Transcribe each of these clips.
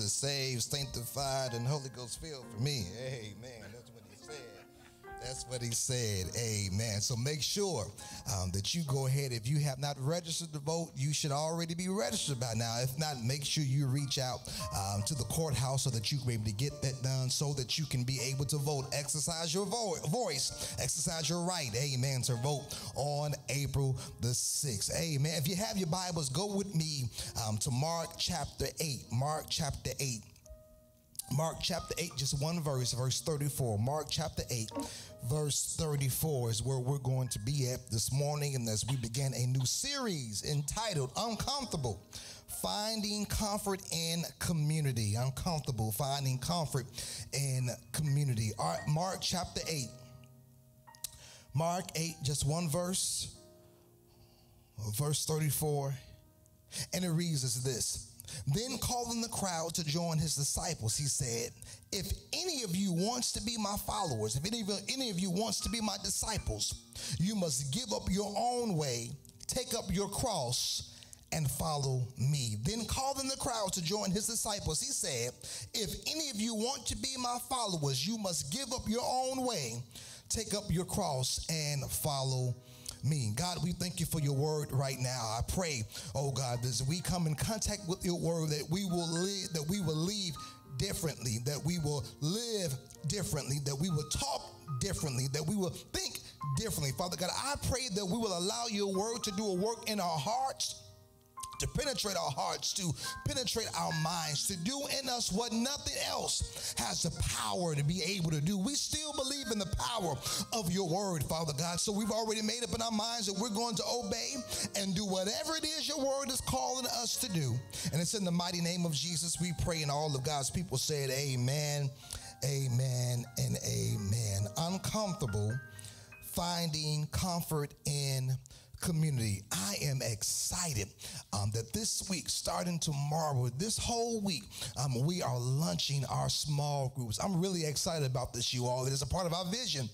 saved, sanctified, and Holy Ghost filled for me. Amen. That's what he said. That's what he said. Amen. So make sure um, that you go ahead. If you have not registered to vote, you should already be registered by now. If not, make sure you reach out um, to the courthouse so that you can be able to get that done so that you can be able to vote. Exercise your vo- voice, exercise your right. Amen. To vote on April the 6th. Amen. If you have your Bibles, go with me um, to Mark chapter 8. Mark chapter 8. Mark chapter 8, just one verse, verse 34. Mark chapter 8, verse 34 is where we're going to be at this morning. And as we begin a new series entitled Uncomfortable Finding Comfort in Community. Uncomfortable Finding Comfort in Community. All right, Mark chapter 8. Mark 8, just one verse, verse 34. And it reads as this. Then calling the crowd to join his disciples, he said, If any of you wants to be my followers, if any of, any of you wants to be my disciples, you must give up your own way, take up your cross, and follow me. Then calling the crowd to join his disciples, he said, If any of you want to be my followers, you must give up your own way, take up your cross, and follow me. God, we thank you for your word right now. I pray, oh God, as we come in contact with your word, that we will live, that we will leave differently, that we will live differently, that we will talk differently, that we will think differently. Father God, I pray that we will allow your word to do a work in our hearts to penetrate our hearts, to penetrate our minds, to do in us what nothing else has the power to be able to do. We still believe in the power of your word, Father God. So we've already made up in our minds that we're going to obey and do whatever it is your word is calling us to do. And it's in the mighty name of Jesus we pray, and all of God's people said, Amen, Amen, and Amen. Uncomfortable finding comfort in community. I am excited um, that this week, starting tomorrow, this whole week, um, we are launching our small groups. I'm really excited about this, you all. It is a part of our vision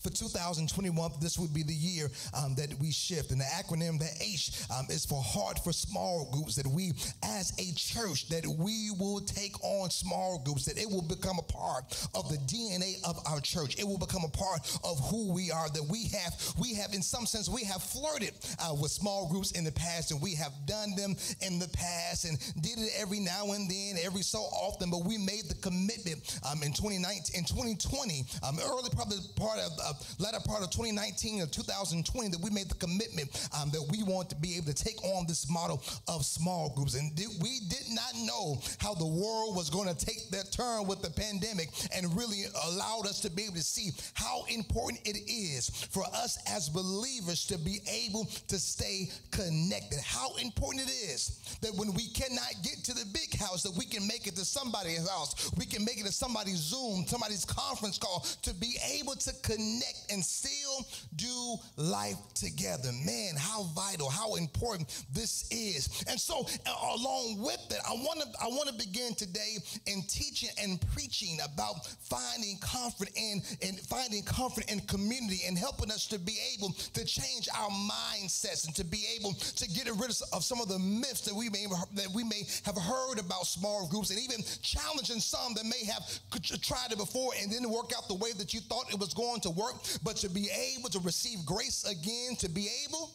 for 2021, this would be the year um, that we shift. And the acronym, the H, um, is for Heart for Small Groups, that we, as a church, that we will take on small groups, that it will become a part of the DNA of our church. It will become a part of who we are, that we have, we have, in some sense, we have flirted uh, with small groups in the past, and we have done them in the past and did it every now and then, every so often, but we made the commitment um, in 2019, in 2020, um, early probably part of uh, latter part of 2019 or 2020 that we made the commitment um, that we want to be able to take on this model of small groups. And we did not know how the world was going to take that turn with the pandemic and really allowed us to be able to see how important it is for us as believers to be able to stay connected. How important it is that when we cannot get to the big house, that we can make it to somebody's house. We can make it to somebody's Zoom, somebody's conference call to be able to connect and still do life together. Man, how vital, how important this is. And so along with it, I want to I want to begin today in teaching and preaching about finding comfort in and finding comfort in community and helping us to be able to change our mindsets and to be able to get rid of some of the myths that we may that we may have heard about small groups and even challenging some that may have tried it before and didn't work out the way that you thought it was going to work, but to be able to receive grace again, to be able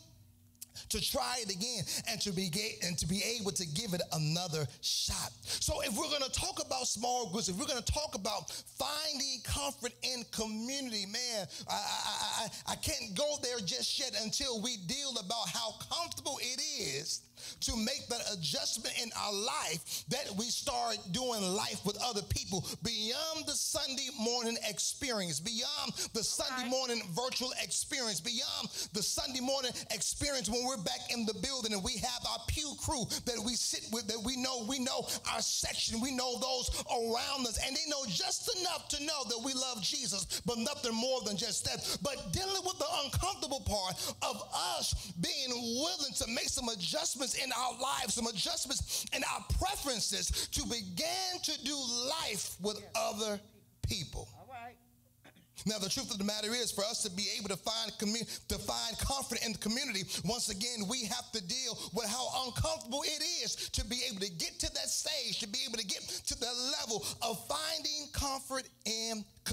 to try it again and to be and to be able to give it another shot. So if we're going to talk about small groups, if we're going to talk about finding comfort in community, man, I, I, I, I can't go there just yet until we deal about how comfortable it is to make that adjustment in our life that we start doing life with other people beyond the Sunday morning experience, beyond the Sunday morning virtual experience, beyond the Sunday morning experience when we're back in the building and we have our pew crew that we sit with, that we know, we know our section, we know those around us, and they know just enough to know that we love Jesus, but nothing more than just that. But dealing with the uncomfortable part of us being willing to make some adjustments in our lives, some adjustments in our preferences to begin to do life with yes. other people. All right. Now, the truth of the matter is, for us to be able to find commu- to find comfort in the community, once again, we have to deal with how uncomfortable it is to be able to get to that stage, to be able to get to the level of finding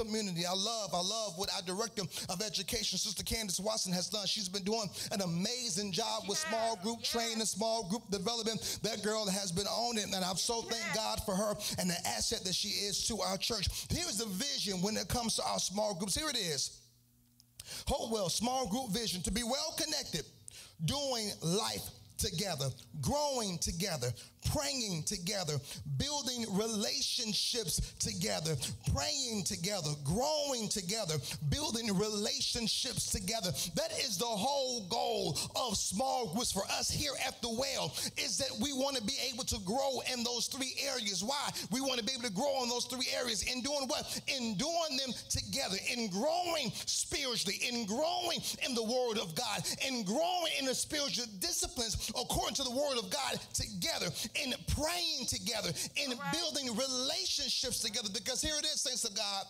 community. I love, I love what our director of education, Sister Candace Watson, has done. She's been doing an amazing job with small group training, small group development. That girl has been on it, and I'm so thank God for her and the asset that she is to our church. Here's the vision when it comes to our small groups. Here it is. Hopewell, small group vision to be well connected, doing life together, growing together, praying together, building relationships together, praying together, growing together, building relationships together. That is the whole goal of small groups for us here at the well is that we want to be able to grow in those three areas. Why? We want to be able to grow in those three areas in doing what? In doing them together, in growing spiritually, in growing in the word of God, in growing in the spiritual disciplines according to the word of God together in praying together, in right. building relationships together. Because here it is, saints of God,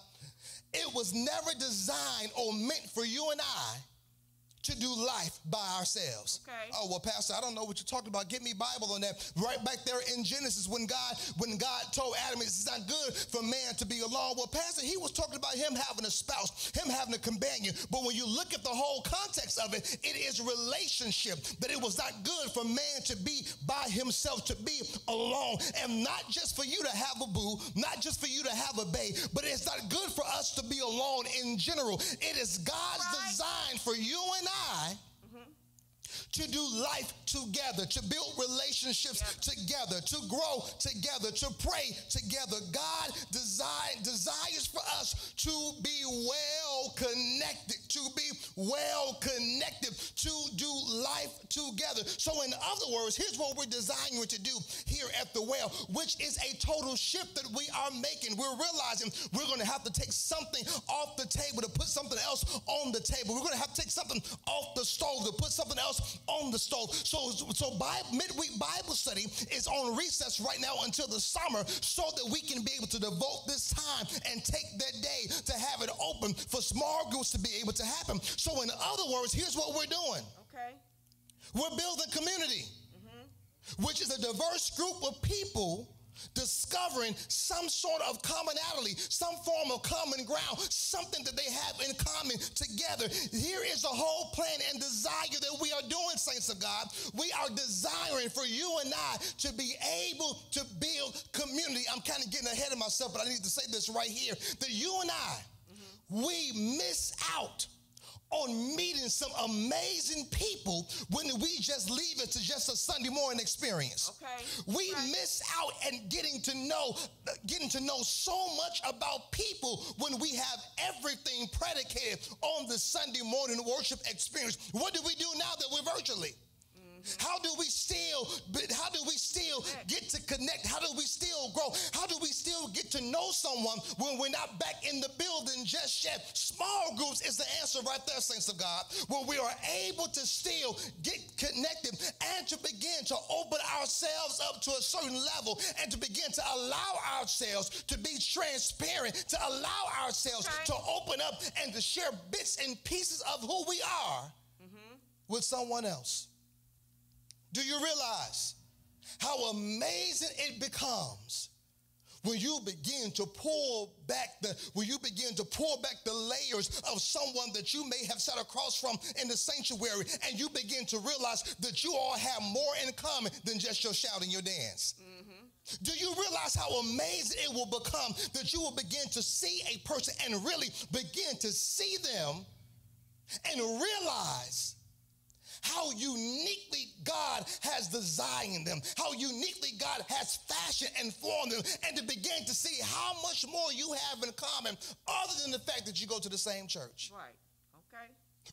it was never designed or meant for you and I to do life by ourselves. Okay. Oh well, Pastor, I don't know what you're talking about. Give me Bible on that. Right back there in Genesis, when God when God told Adam, it's not good for man to be alone. Well, Pastor, he was talking about him having a spouse, him having a companion. But when you look at the whole context of it, it is relationship. That it was not good for man to be by himself, to be alone, and not just for you to have a boo, not just for you to have a babe, but it's not good for us to be alone in general. It is God's right. design for you and I to do life together, to build relationships yep. together, to grow together, to pray together. God design, desires for us to be well connected, to be well connected, to do life together. So, in other words, here's what we're designing to do here at the well, which is a total shift that we are making. We're realizing we're going to have to take something off the table to put something else on the table. We're going to have to take something off the stove to put something else on the stove. So, so Bible, midweek Bible study is on recess right now until the summer so that we can be able to devote this time and take that day to have it open for small groups to be able to happen. So, in other words, here's what we're doing. Okay. We're building community, mm-hmm. which is a diverse group of people discovering some sort of commonality, some form of common ground, something that they have in common together. Here is the whole plan and desire that we are doing, saints of God. We are desiring for you and I to be able to build community. I'm kind of getting ahead of myself, but I need to say this right here that you and I, mm-hmm. we miss out on meeting some amazing people when we just leave it to just a Sunday morning experience. Okay. We right. miss out and getting to know getting to know so much about people when we have everything predicated on the Sunday morning worship experience. What do we do now that we're virtually? How do we still, how do we still get to connect? How do we still grow? How do we still get to know someone when we're not back in the building just yet? Small groups is the answer right there, saints of God, where we are able to still get connected and to begin to open ourselves up to a certain level and to begin to allow ourselves to be transparent, to allow ourselves to open up and to share bits and pieces of who we are mm-hmm. with someone else. Do you realize how amazing it becomes when you begin to pull back the when you begin to pull back the layers of someone that you may have sat across from in the sanctuary and you begin to realize that you all have more in common than just your shout and your dance mm-hmm. do you realize how amazing it will become that you will begin to see a person and really begin to see them and realize how uniquely God has designed them, how uniquely God has fashioned and formed them, and to begin to see how much more you have in common other than the fact that you go to the same church. Right.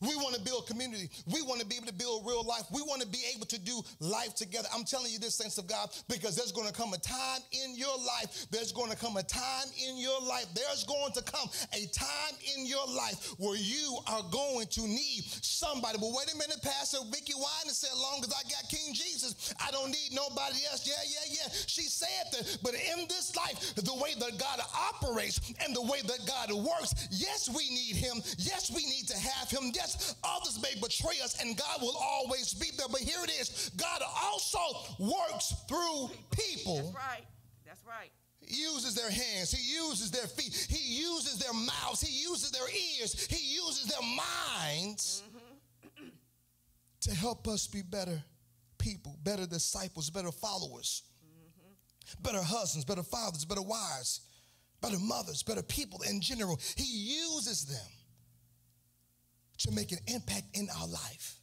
We want to build community. We want to be able to build real life. We want to be able to do life together. I'm telling you this, saints of God, because there's going to come a time in your life. There's going to come a time in your life. There's going to come a time in your life where you are going to need somebody. But wait a minute, Pastor Vickie Winans said, long as I got King Jesus, I don't need nobody else. Yeah, yeah, yeah. She said that. But in this life, the way that God operates and the way that God works, yes, we need him. Yes, we need to have him. Yes, Others may betray us and God will always be there. But here it is God also works through people. That's right. That's right. He uses their hands, he uses their feet, he uses their mouths, he uses their ears, he uses their minds mm-hmm. to help us be better people, better disciples, better followers, mm-hmm. better husbands, better fathers, better wives, better mothers, better people in general. He uses them to make an impact in our life.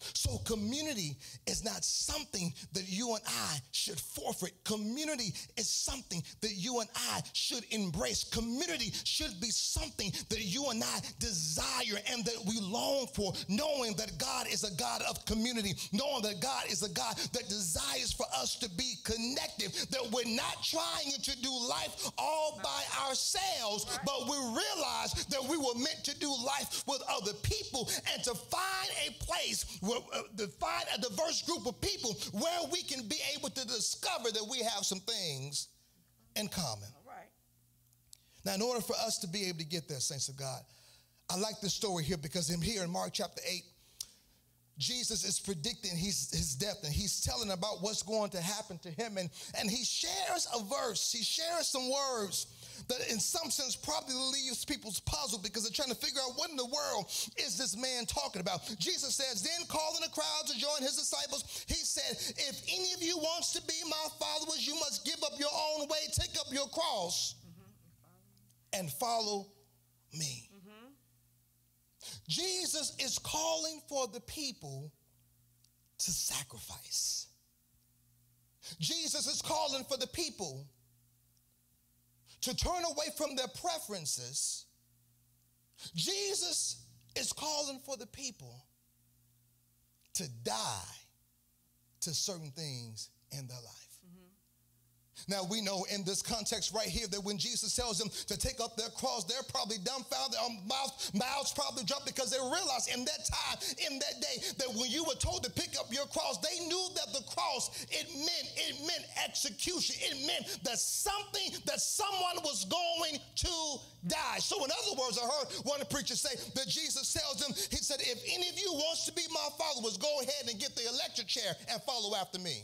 So, community is not something that you and I should forfeit. Community is something that you and I should embrace. Community should be something that you and I desire and that we long for, knowing that God is a God of community, knowing that God is a God that desires for us to be connected, that we're not trying to do life all by ourselves, but we realize that we were meant to do life with other people and to find a place uh, to find a diverse group of people where we can be able to discover that we have some things in common. All right. Now, in order for us to be able to get there, saints of God, I like this story here because I'm here in Mark chapter 8. Jesus is predicting his, his death and he's telling about what's going to happen to him. And, and he shares a verse, he shares some words that in some sense probably leaves people's puzzled because they're trying to figure out what in the world is this man talking about. Jesus says, then calling the crowd to join his disciples, he said, if any of you wants to be my followers, you must give up your own way, take up your cross mm-hmm. and follow me. Mm-hmm. Jesus is calling for the people to sacrifice. Jesus is calling for the people to turn away from their preferences, Jesus is calling for the people to die to certain things in their life. Mm-hmm. Now we know in this context right here that when Jesus tells them to take up their cross, they're probably dumbfounded, um, mouths, mouths probably dropped because they realized in that time, in that day, that when you were told to pick up your cross, they knew that the cross, it meant, it meant execution. It meant that something, that someone was going to die. So in other words, I heard one preacher say that Jesus tells them, he said, if any of you wants to be my followers, go ahead and get the electric chair and follow after me.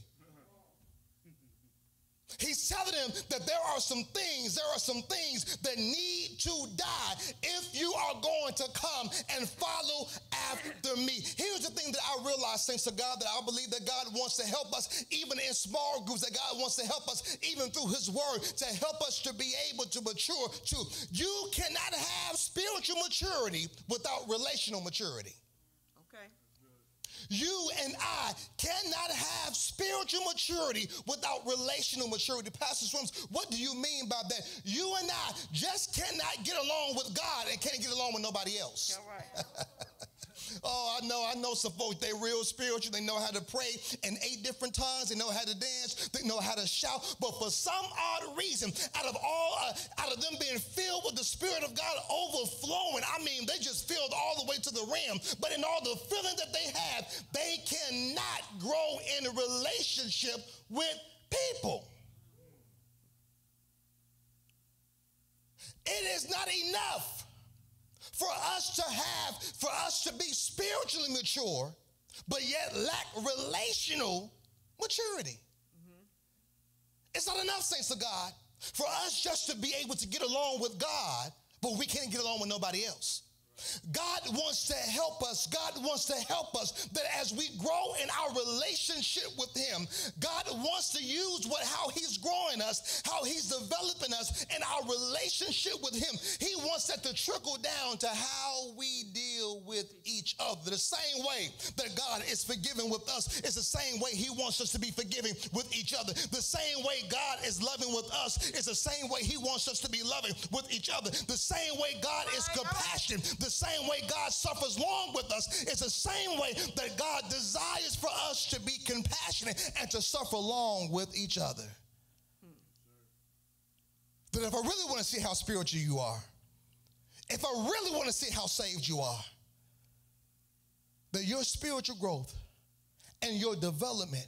He's telling them that there are some things, there are some things that need to die if you are going to come and follow after me. Here's the thing that I realize, thanks to God, that I believe that God wants to help us even in small groups, that God wants to help us even through his word to help us to be able to mature too. You cannot have spiritual maturity without relational maturity. You and I cannot have spiritual maturity without relational maturity. Pastor Swims, what do you mean by that? You and I just cannot get along with God and can't get along with nobody else. All right. Oh, I know, I know some folks, they real spiritual. They know how to pray in eight different tongues. They know how to dance. They know how to shout. But for some odd reason, out of all, uh, out of them being filled with the Spirit of God overflowing, I mean, they just filled all the way to the rim. But in all the feeling that they have, they cannot grow in a relationship with people. It is not enough for us to have, for us to be spiritually mature, but yet lack relational maturity. Mm-hmm. It's not enough, saints of God, for us just to be able to get along with God, but we can't get along with nobody else. God wants to help us. God wants to help us that as we grow in our relationship with Him, God wants to use what how He's growing us, how He's developing us in our relationship with Him. He wants that to trickle down to how we deal with each other. The same way that God is forgiving with us is the same way He wants us to be forgiving with each other. The same way God is loving with us is the same way He wants us to be loving with each other. The same way God is compassionate The same way God suffers long with us is the same way that God desires for us to be compassionate and to suffer long with each other. That if I really want to see how spiritual you are, if I really want to see how saved you are, that your spiritual growth and your development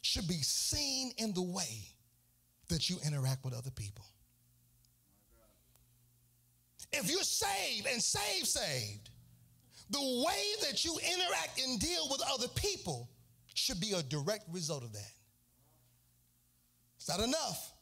should be seen in the way that you interact with other people. If you're saved and saved, saved, the way that you interact and deal with other people should be a direct result of that. It's not enough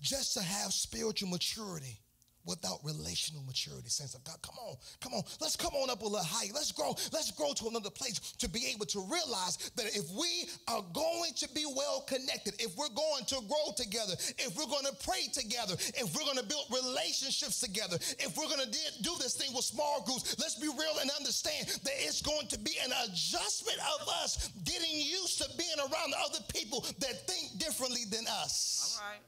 just to have spiritual maturity without relational maturity. Saints of God, come on, come on. Let's come on up a little higher. Let's grow. Let's grow to another place to be able to realize that if we are going to be well connected, if we're going to grow together, if we're going to pray together, if we're going to build relationships together, if we're going to do this thing with small groups, let's be real and understand that it's going to be an adjustment of us getting used to being around other people that think differently than us. All right.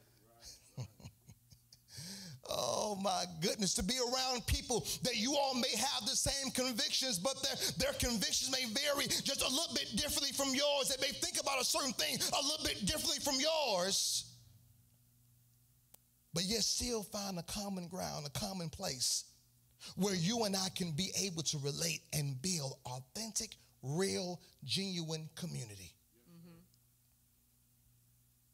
Oh my goodness, to be around people that you all may have the same convictions, but their, their convictions may vary just a little bit differently from yours. They may think about a certain thing a little bit differently from yours, but yet still find a common ground, a common place where you and I can be able to relate and build authentic, real, genuine community. Mm-hmm.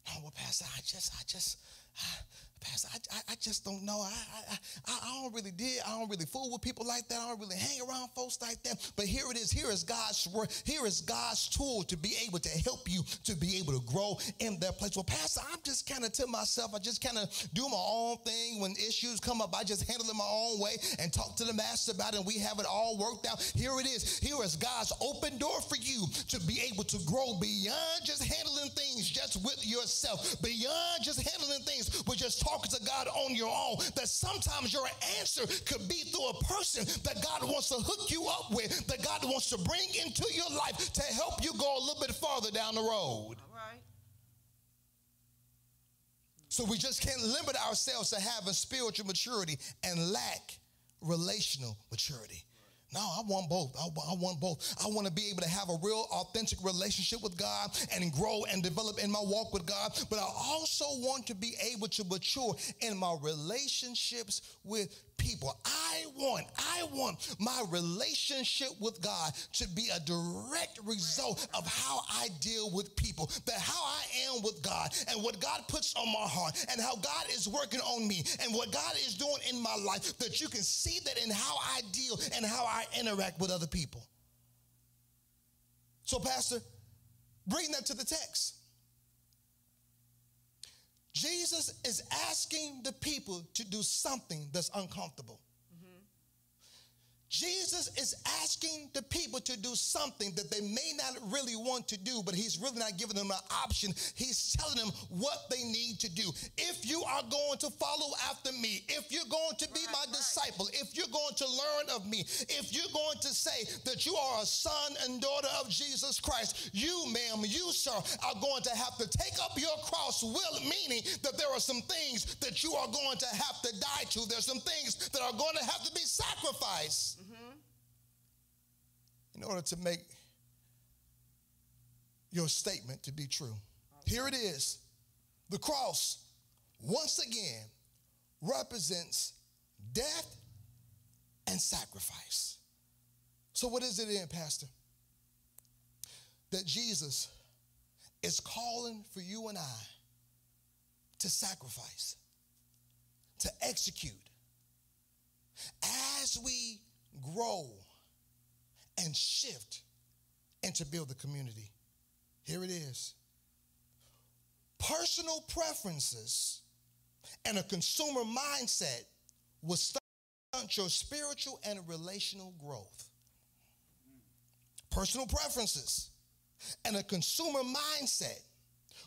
Oh, well, Pastor, I just, I just, Pastor, I, I, I, just don't know. I, I, I, don't really did. I don't really fool with people like that. I don't really hang around folks like that. But here it is. Here is God's word. Here is God's tool to be able to help you to be able to grow in that place. Well, Pastor, I'm just kind of to myself. I just kind of do my own thing. When issues come up, I just handle it my own way and talk to the master about it. And we have it all worked out. Here it is. Here is God's open door for you to be able to grow beyond just handling things just with yourself, beyond just handling things with just talking to God on your own, that sometimes your answer could be through a person that God wants to hook you up with, that God wants to bring into your life to help you go a little bit farther down the road. All right. So we just can't limit ourselves to having spiritual maturity and lack relational maturity. No, I want both. I, I, want both. I want to be able to have a real authentic relationship with God and grow and develop in my walk with God. But I also want to be able to mature in my relationships with people. I want, I want my relationship with God to be a direct result of how I deal with people, that how I am with God and what God puts on my heart and how God is working on me and what God is doing in my life, that you can see that in how I deal and how I interact with other people. So, Pastor, bring that to the text. Jesus is asking the people to do something that's uncomfortable. Jesus is asking the people to do something that they may not really want to do, but he's really not giving them an option. He's telling them what they need to do. If you are going to follow after me, if you're going to be right, my right. disciple, if you're going to learn of me, if you're going to say that you are a son and daughter of Jesus Christ, you, ma'am, you, sir, are going to have to take up your cross, will meaning that there are some things that you are going to have to die to. There's some things that are going to have to be sacrificed in order to make your statement to be true. Here it is. The cross, once again, represents death and sacrifice. So, what is it in, Pastor? That Jesus is calling for you and I to sacrifice, to execute. As we grow and shift and to build the community. Here it is. Personal preferences and a consumer mindset will stunt your spiritual and relational growth. Personal preferences and a consumer mindset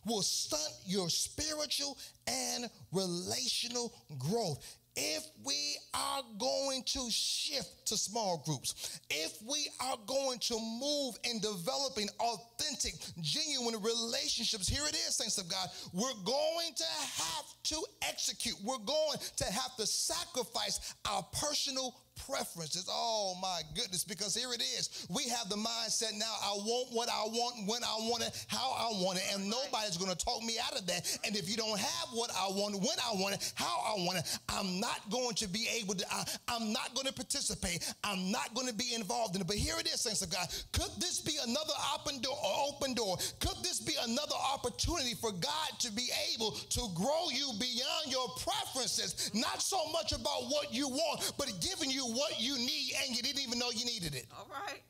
will stunt your spiritual and relational growth. If we are going to shift to small groups, if we are going to move in developing authentic, genuine relationships, here it is, saints of God, we're going to have to execute. We're going to have to sacrifice our personal preferences. Oh my goodness, because here it is. We have the mindset now I want what I want, when I want it, how I want it, and nobody's going to talk me out of that. And if you don't have what I want, when I want it, how I want it, I'm not going to be able to, I, am not going to participate. I'm not going to be involved in it. But here it is, saints of God. Could this be another open door, open door? Could this be another opportunity for God to be able to grow you beyond your preferences? Not so much about what you want, but giving you what you need and you didn't even know you needed it. All right.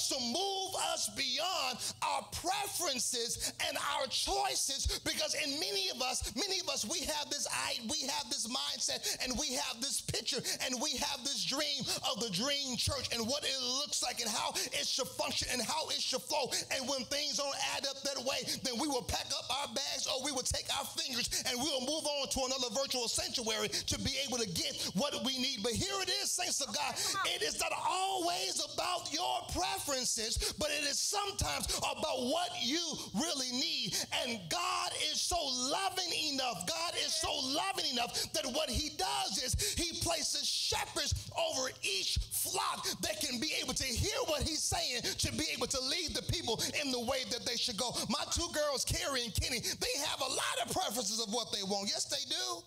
Wants to move us beyond our preferences and our choices because in many of us, many of us, we have this eye, we have this mindset and we have this picture and we have this dream of the dream church and what it looks like and how it should function and how it should flow. And when things don't add up that way, then we will pack up our bags or we will take our fingers and we will move on to another virtual sanctuary to be able to get what we need. But here it is, saints of God. It is not always about your preferences, but it is sometimes about what you really need. And God is so loving enough, God is so loving enough that what He does is He places shepherds over each flock that can be able to hear what He's saying to be able to lead the people in the way that they should go. My two girls, Carrie and Kenny, they have a lot of preferences of what they want. Yes, they do.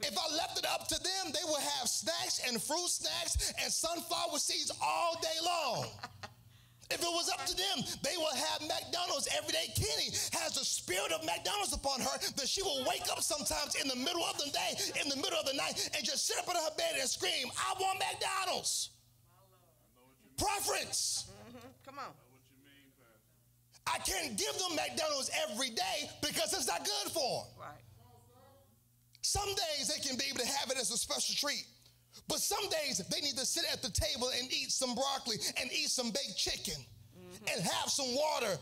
If I left it up to them, they would have snacks and fruit snacks and sunflower seeds all day long. If it was up to them, they will have McDonald's every day. Kenny has the spirit of McDonald's upon her that she will wake up sometimes in the middle of the day, in the middle of the night, and just sit up in her bed and scream, I want McDonald's. Preference. Mm-hmm. Come on. I can't give them McDonald's every day because it's not good for them. Right. Some days they can be able to have it as a special treat. But some days they need to sit at the table and eat some broccoli and eat some baked chicken mm-hmm. and have some water.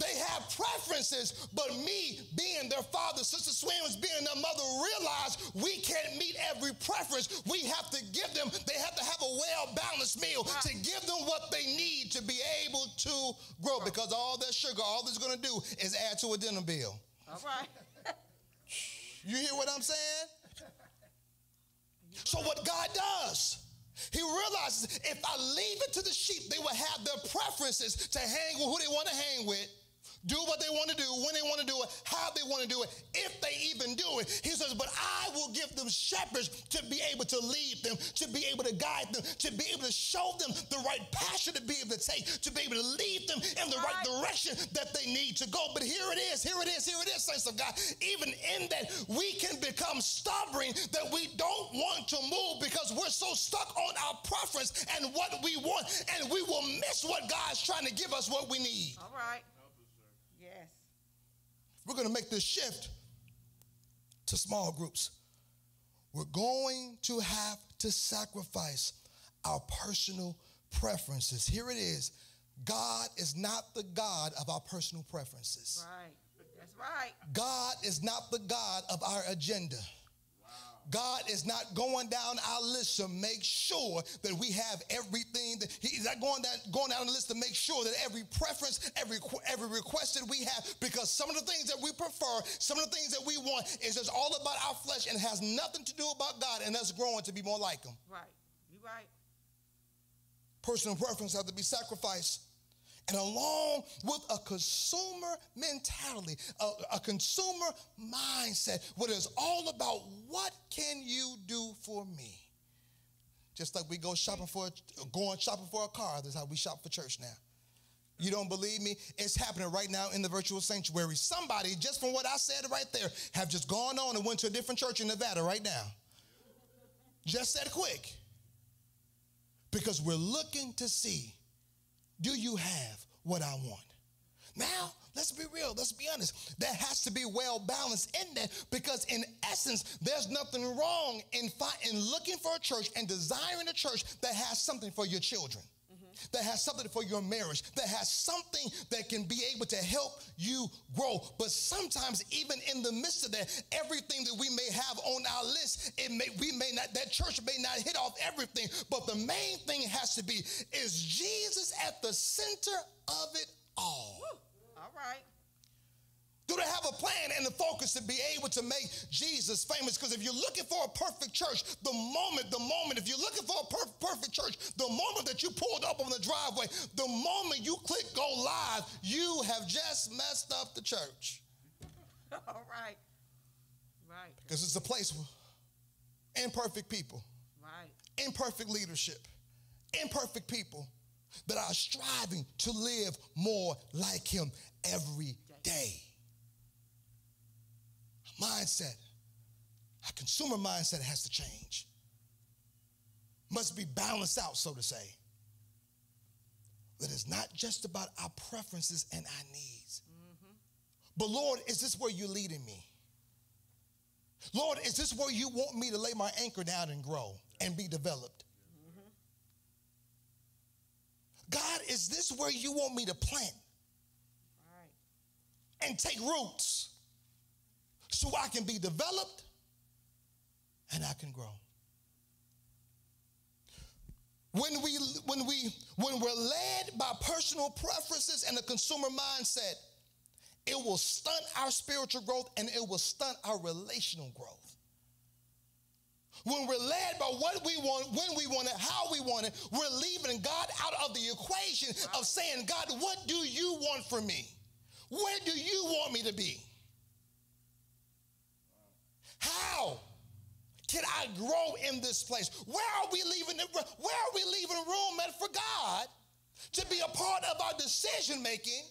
They have preferences, but me being their father, Sister Swims being their mother, realize we can't meet every preference. We have to give them, they have to have a well balanced meal to give them what they need to be able to grow because all that sugar, all that's gonna do is add to a dinner bill. All right. you hear what I'm saying? So, what God does, He realizes if I leave it to the sheep, they will have their preferences to hang with who they want to hang with do what they want to do, when they want to do it, how they want to do it, if they even do it. He says, But I will give them shepherds to be able to lead them, to be able to guide them, to be able to show them the right passion to be able to take, to be able to lead them in the right direction that they need to go. But here it is, here it is, here it is, saints of God. Even in that, we can become stubborn that we don't want to move because we're so stuck on our preference and what we want, and we will miss what God's trying to give us what we need. All right. We're going to make this shift to small groups. We're going to have to sacrifice our personal preferences. Here it is God is not the God of our personal preferences. Right. That's right. God is not the God of our agenda. God is not going down our list to make sure that we have everything. That he's not going down, going down the list to make sure that every preference, every every request that we have, because some of the things that we prefer, some of the things that we want is just all about our flesh and has nothing to do about God and us growing to be more like Him. Right. You're right. Personal preference have to be sacrificed and along with a consumer mentality, a, a, consumer mindset, what is all about what can you do for me? Just like we go shopping for going shopping for a car, that's how we shop for church now. You don't believe me? It's happening right now in the virtual sanctuary. Somebody, just from what I said right there, have just gone on and went to a different church in Nevada right now. Just said quick. Because we're looking to see do you have what I want? Now, let's be real, let's be honest. That has to be well balanced in that because, in essence, there's nothing wrong in, fi- in looking for a church and desiring a church that has something for your children. That has something for your marriage, that has something that can be able to help you grow. But sometimes, even in the midst of that, everything that we may have on our list, it may we may not that church may not hit off everything, but the main thing has to be is Jesus at the center of it all. Woo. All right. Do they have a plan and the focus to be able to make Jesus famous? Because if you're looking for a perfect church, the moment, the moment, if you're looking for a per- perfect church, the moment that you pulled up on the driveway, the moment you click go live, you have just messed up the church. All right. Right. Because it's a place with imperfect people, Right. imperfect leadership, imperfect people that are striving to live more like Him every day. Mindset, our consumer mindset has to change. Must be balanced out, so to say. That it's not just about our preferences and our needs. Mm-hmm. But Lord, is this where you're leading me? Lord, is this where you want me to lay my anchor down and grow and be developed? Mm-hmm. God, is this where you want me to plant right. and take roots so I can be developed and I can grow? When we when we when we're led by personal preferences and a consumer mindset, it will stunt our spiritual growth and it will stunt our relational growth. When we're led by what we want, when we want it, how we want it, we're leaving God out of the equation of saying, God, what do you want from me? Where do you want me to be? How can I grow in this place? Where are we leaving the, where are we leaving room at for God to be a part of our decision making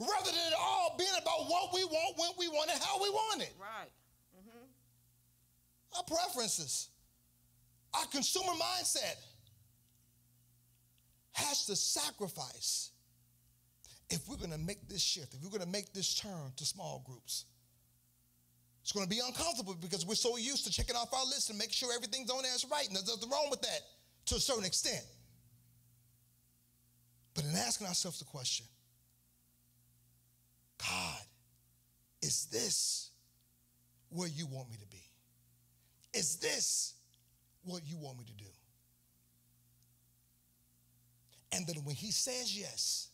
rather than it all being about what we want, when we want it, how we want it? Right. Mm-hmm. Our preferences, our consumer mindset has to sacrifice if we're going to make this shift, if we're going to make this turn to small groups. It's going to be uncomfortable because we're so used to checking off our list and make sure everything's on there is right. And there's nothing wrong with that to a certain extent. But in asking ourselves the question, God, is this where you want me to be? Is this what you want me to do? And then when he says yes,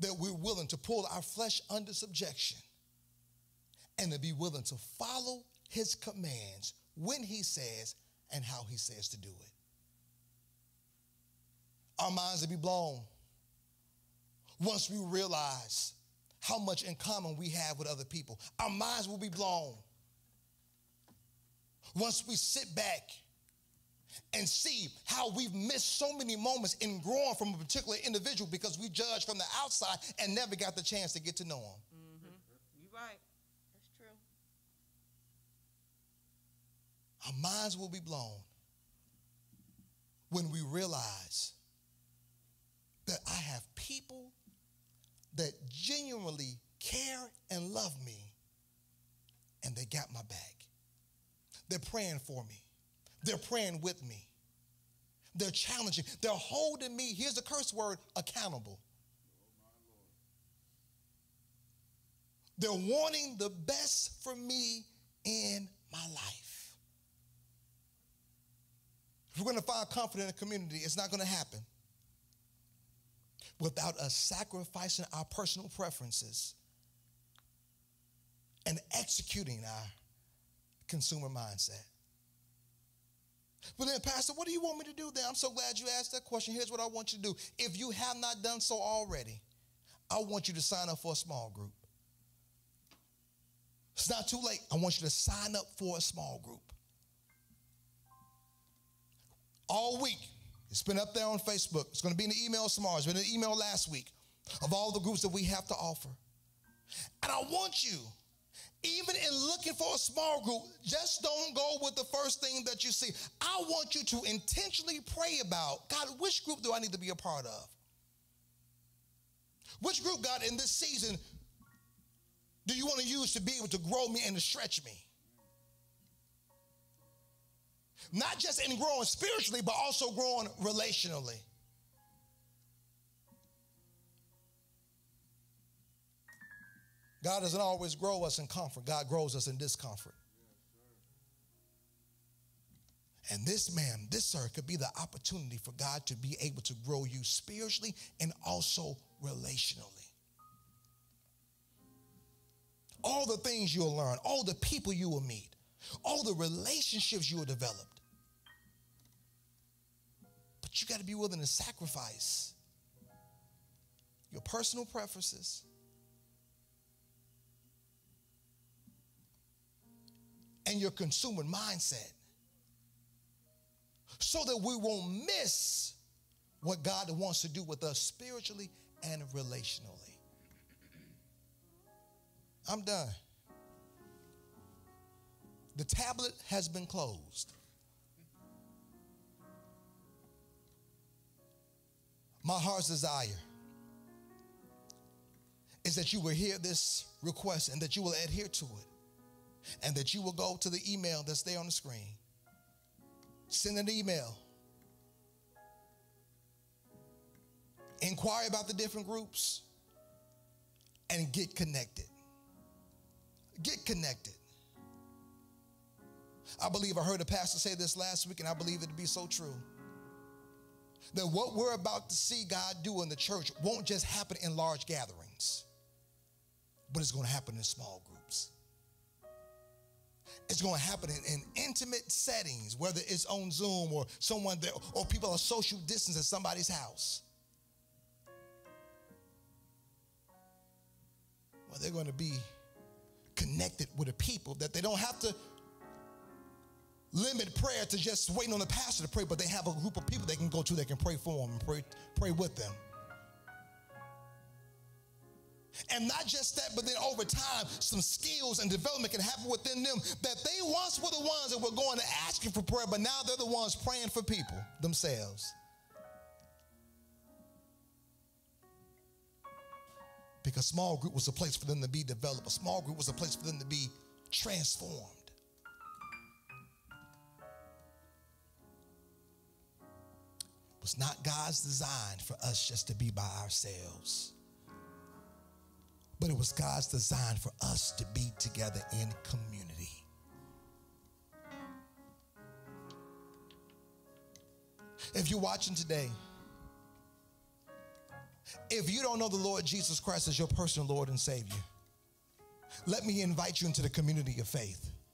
that we're willing to pull our flesh under subjection and to be willing to follow his commands when he says and how he says to do it. Our minds will be blown once we realize how much in common we have with other people. Our minds will be blown once we sit back and see how we've missed so many moments in growing from a particular individual because we judged from the outside and never got the chance to get to know him. You right. That's true. Our minds will be blown when we realize that I have people that genuinely care and love me and they got my back. They're praying for me. They're praying with me. They're challenging. They're holding me, here's the curse word, accountable. They're wanting the best for me in my life. If we're going to find comfort in a community, it's not going to happen without us sacrificing our personal preferences and executing our consumer mindset. But then, Pastor, what do you want me to do then? I'm so glad you asked that question. Here's what I want you to do. If you have not done so already, I want you to sign up for a small group. It's not too late. I want you to sign up for a small group. All week, it's been up there on Facebook. It's going to be in the email tomorrow. It's been in the email last week of all the groups that we have to offer. And I want you, even in looking for a small group, just don't go with the first thing that you see. I want you to intentionally pray about God, which group do I need to be a part of? Which group, God, in this season, do you want to use to be able to grow me and to stretch me? not just in growing spiritually, but also growing relationally. God doesn't always grow us in comfort, God grows us in discomfort. And this man, this sir, could be the opportunity for God to be able to grow you spiritually and also relationally. All the things you'll learn, all the people you will meet, all the relationships you will develop, but you got to be willing to sacrifice your personal preferences and your consumer mindset so that we won't miss what God wants to do with us spiritually and relationally. I'm done. The tablet has been closed. My heart's desire is that you will hear this request and that you will adhere to it and that you will go to the email that's there on the screen send an email. Inquire about the different groups and get connected. Get connected. I believe I heard a pastor say this last week, and I believe it to be so true. That what we're about to see God do in the church won't just happen in large gatherings, but it's going to happen in small groups. It's going to happen in, in, intimate settings, whether it's on Zoom or someone there, or people are social distance at somebody's house. Well, they're going to be connected with a people that they don't have to limit prayer to just waiting on the pastor to pray, but they have a group of people they can go to that can pray for them and pray, pray with them. And not just that, but then over time, some skills and development can happen within them that they once were the ones that were going to ask you for prayer, but now they're the ones praying for people themselves. Because small group was a place for them to be developed. A small group was a place for them to be transformed. Was not God's design for us just to be by ourselves but it was God's design for us to be together in community. If you're watching today, if you don't know the Lord Jesus Christ as your personal Lord and Savior, let me invite you into the community of faith.